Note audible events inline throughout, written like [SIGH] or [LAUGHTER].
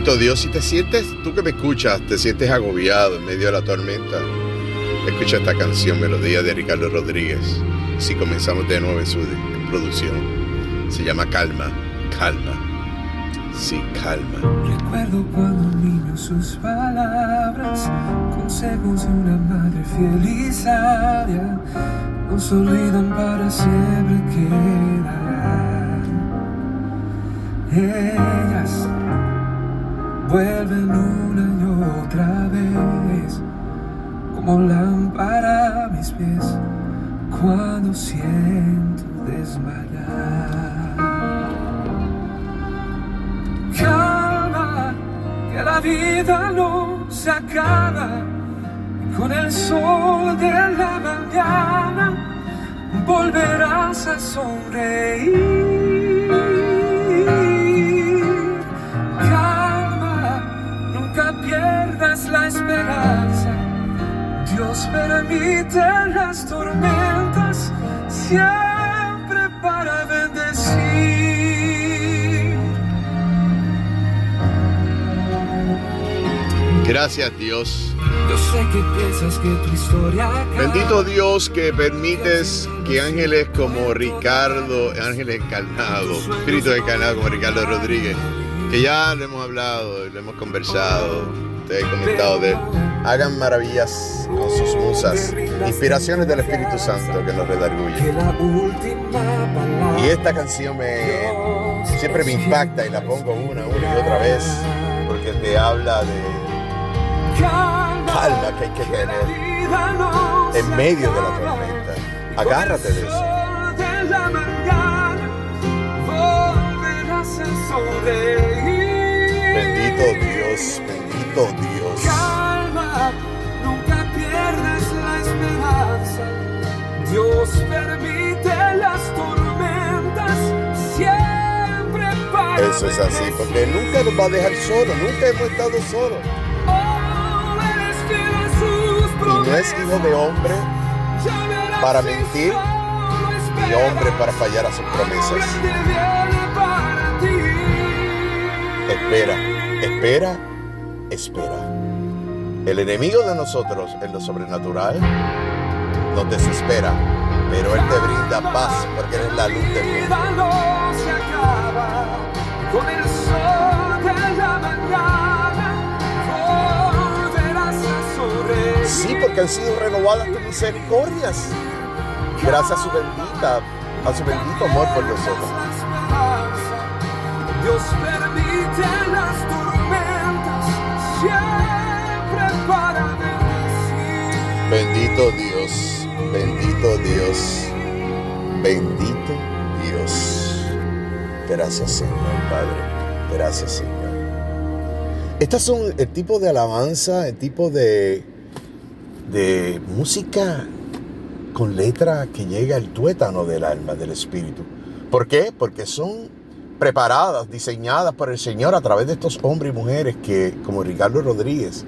Dios, si te sientes, tú que me escuchas, te sientes agobiado en medio de la tormenta, escucha esta canción, melodía de Ricardo Rodríguez. Si comenzamos de nuevo en su producción, se llama Calma, Calma, sí, Calma. Recuerdo cuando un niño sus palabras, consejos de una madre fiel y sabia, nos olvidan para siempre quedarán. Ellas vuelven una y otra vez, como lámpara a mis pies, cuando siento desmayar. Calma, que la vida no se acaba, y con el sol de la mañana volverás a sonreír. La esperanza. Dios permite las tormentas siempre para bendecir. Gracias Dios. Yo sé que piensas que tu historia Bendito Dios que permites que ángeles como Ricardo, ángeles encarnados, espíritu encarnado como Ricardo Rodríguez, que ya le hemos hablado, le hemos conversado, he comentado de hagan maravillas con sus musas, inspiraciones del Espíritu Santo que nos redarguye. Y esta canción me siempre me impacta y la pongo una, una y otra vez porque te habla de calma que hay que tener en medio de la tormenta. Agárrate de eso. Dios, Dios. Calma, nunca pierdas la esperanza. Dios permite las tormentas siempre para Eso es así, porque nunca nos va a dejar solos, nunca hemos estado solos. Oh, y no es hijo de hombre para mentir, ni hombre para fallar a sus promesas. Espera, espera espera. El enemigo de nosotros en lo sobrenatural nos desespera, pero Él te brinda paz porque eres la luz del mundo. Sí, porque han sido renovadas tus misericordias. Gracias a su bendita, a su bendito amor por nosotros. Dios permite las Bendito Dios, bendito Dios, bendito Dios. Gracias Señor, Padre. Gracias Señor. Estas son el tipo de alabanza, el tipo de, de música con letra que llega al tuétano del alma, del espíritu. ¿Por qué? Porque son preparadas, diseñadas por el Señor a través de estos hombres y mujeres que, como Ricardo Rodríguez,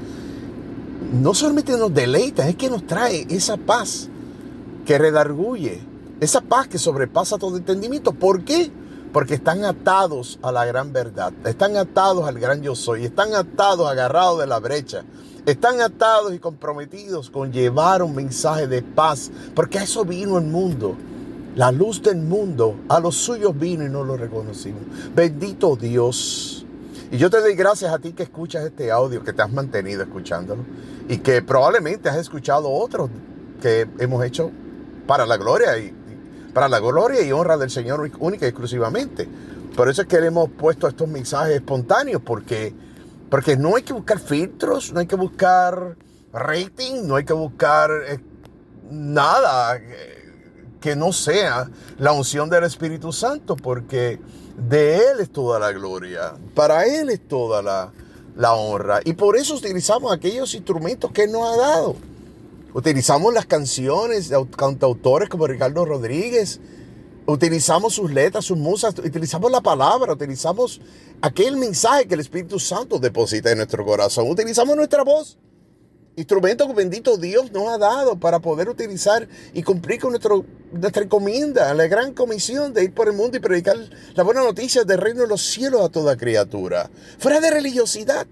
no solamente nos deleita, es que nos trae esa paz que redarguye, esa paz que sobrepasa todo entendimiento. ¿Por qué? Porque están atados a la gran verdad, están atados al gran yo soy, están atados, agarrados de la brecha, están atados y comprometidos con llevar un mensaje de paz, porque a eso vino el mundo. La luz del mundo a los suyos vino y no lo reconocimos. Bendito Dios. Y yo te doy gracias a ti que escuchas este audio, que te has mantenido escuchándolo y que probablemente has escuchado otros que hemos hecho para la gloria y para la gloria y honra del Señor única y exclusivamente. Por eso es que le hemos puesto estos mensajes espontáneos porque porque no hay que buscar filtros, no hay que buscar rating, no hay que buscar eh, nada que no sea la unción del Espíritu Santo, porque de Él es toda la gloria, para Él es toda la, la honra. Y por eso utilizamos aquellos instrumentos que nos ha dado. Utilizamos las canciones de cantautores como Ricardo Rodríguez, utilizamos sus letras, sus musas, utilizamos la palabra, utilizamos aquel mensaje que el Espíritu Santo deposita en nuestro corazón, utilizamos nuestra voz. Instrumento que bendito Dios nos ha dado para poder utilizar y cumplir con nuestra encomienda, la gran comisión de ir por el mundo y predicar la buena noticia del reino de los cielos a toda criatura. Fuera de religiosidad.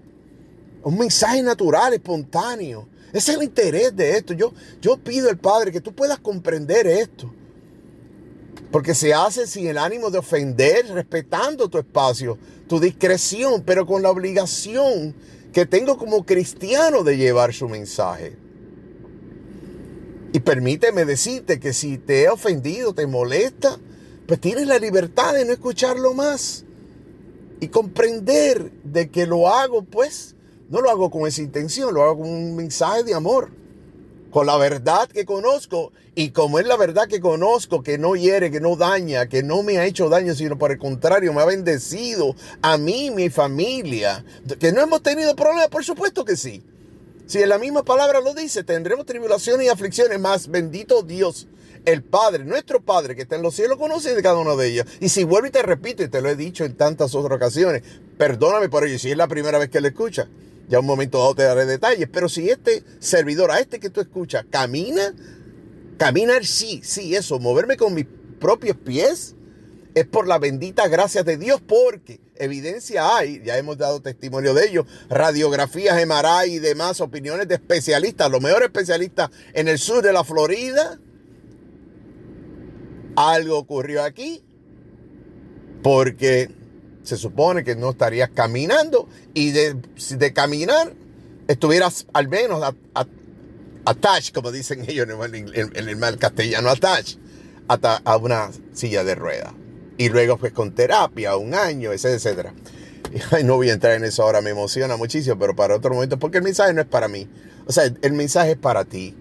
Un mensaje natural, espontáneo. Ese es el interés de esto. Yo, yo pido al Padre que tú puedas comprender esto. Porque se hace sin el ánimo de ofender, respetando tu espacio, tu discreción, pero con la obligación que tengo como cristiano de llevar su mensaje. Y permíteme decirte que si te he ofendido, te molesta, pues tienes la libertad de no escucharlo más. Y comprender de que lo hago, pues, no lo hago con esa intención, lo hago con un mensaje de amor con la verdad que conozco. Y como es la verdad que conozco, que no hiere, que no daña, que no me ha hecho daño, sino por el contrario, me ha bendecido a mí, mi familia. Que no hemos tenido problemas, por supuesto que sí. Si en la misma palabra lo dice, tendremos tribulaciones y aflicciones, más bendito Dios, el Padre, nuestro Padre que está en los cielos, conoce de cada uno de ellos. Y si vuelvo y te repito, y te lo he dicho en tantas otras ocasiones, perdóname por ello, si es la primera vez que lo escucha ya un momento dado te daré detalles. Pero si este servidor, a este que tú escuchas, camina, caminar sí, sí, eso, moverme con mis propios pies, es por la bendita gracia de Dios, porque evidencia hay, ya hemos dado testimonio de ello, radiografías, MRI y demás, opiniones de especialistas, los mejores especialistas en el sur de la Florida. Algo ocurrió aquí, porque se supone que no estarías caminando y de, de caminar estuvieras al menos attached, como dicen ellos en el, mal castellano, attached a una silla de ruedas. Y luego pues con terapia, un año, etcétera. [LAUGHS] Y no voy a entrar en eso ahora, me emociona muchísimo, pero para otro momento, porque el mensaje no es para mí. O sea, el mensaje es para ti.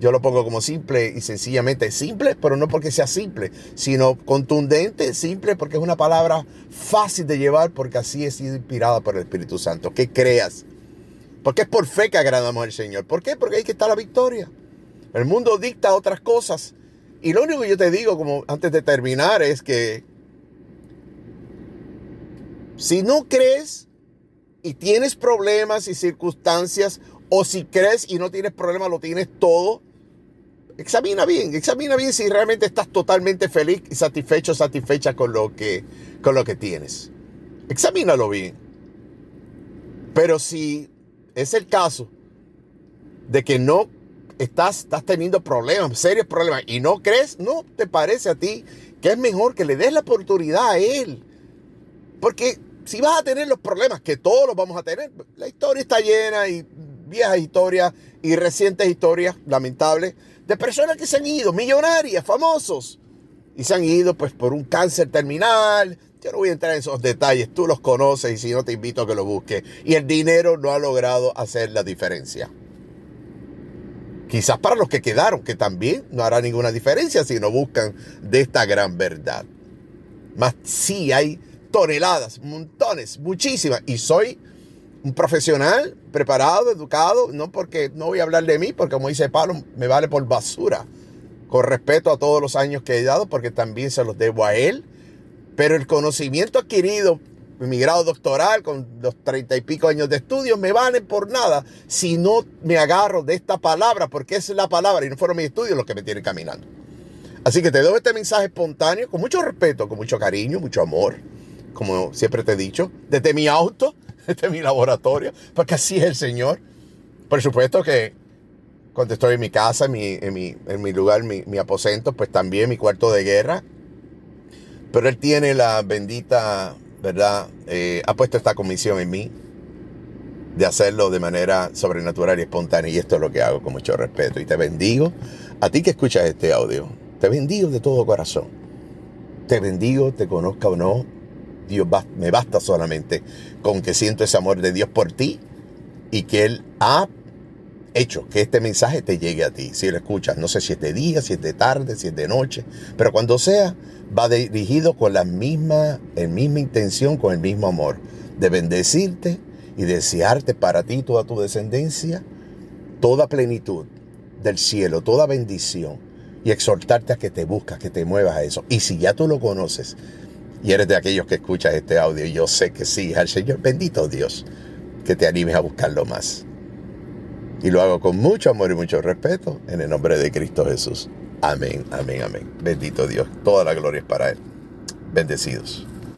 Yo lo pongo como simple y sencillamente simple, pero no porque sea simple, sino contundente, simple, porque es una palabra fácil de llevar, porque así es inspirada por el Espíritu Santo. Que creas. Porque es por fe que agradamos al Señor. ¿Por qué? Porque ahí está la victoria. El mundo dicta otras cosas. Y lo único que yo te digo, como antes de terminar, es que si no crees y tienes problemas y circunstancias, o si crees y no tienes problemas, lo tienes todo, Examina bien, examina bien si realmente estás totalmente feliz y satisfecho, satisfecha con lo que, con lo que tienes. Examínalo bien. Pero si es el caso de que no estás, estás teniendo problemas, serios problemas, y no crees, no te parece a ti que es mejor que le des la oportunidad a él. Porque si vas a tener los problemas, que todos los vamos a tener, la historia está llena y viejas historias y recientes historias lamentables de personas que se han ido, millonarias, famosos, y se han ido pues por un cáncer terminal. Yo no voy a entrar en esos detalles, tú los conoces y si no te invito a que lo busques. Y el dinero no ha logrado hacer la diferencia. Quizás para los que quedaron, que también no hará ninguna diferencia si no buscan de esta gran verdad. Más sí hay toneladas, montones, muchísimas. Y soy un profesional preparado, educado, no porque no voy a hablar de mí, porque como dice Pablo, me vale por basura, con respeto a todos los años que he dado, porque también se los debo a él, pero el conocimiento adquirido, mi grado doctoral, con los treinta y pico años de estudio, me vale por nada si no me agarro de esta palabra, porque es la palabra y no fueron mis estudios los que me tienen caminando. Así que te doy este mensaje espontáneo, con mucho respeto, con mucho cariño, mucho amor, como siempre te he dicho, desde mi auto, [LAUGHS] este es mi laboratorio, porque así es el Señor. Por supuesto que cuando estoy en mi casa, en mi, en mi, lugar, mi, mi, aposento, pues también mi cuarto de guerra. Pero Él tiene la bendita, ¿verdad? Eh, ha puesto esta comisión en mí de hacerlo de manera sobrenatural y espontánea. Y esto es lo que hago con mucho respeto. Y te bendigo a ti que escuchas este audio. Te bendigo de todo corazón. Te bendigo, te conozca o no Dios me basta solamente con que siento ese amor de Dios por ti y que Él ha hecho que este mensaje te llegue a ti. Si lo escuchas, no sé si es de día, si es de tarde, si es de noche, pero cuando sea, va dirigido con la misma, el misma intención, con el mismo amor, de bendecirte y desearte para ti toda tu descendencia, toda plenitud del cielo, toda bendición y exhortarte a que te buscas, que te muevas a eso. Y si ya tú lo conoces, y eres de aquellos que escuchas este audio, yo sé que sí, al Señor, bendito Dios, que te animes a buscarlo más. Y lo hago con mucho amor y mucho respeto en el nombre de Cristo Jesús. Amén, amén, amén. Bendito Dios. Toda la gloria es para Él. Bendecidos.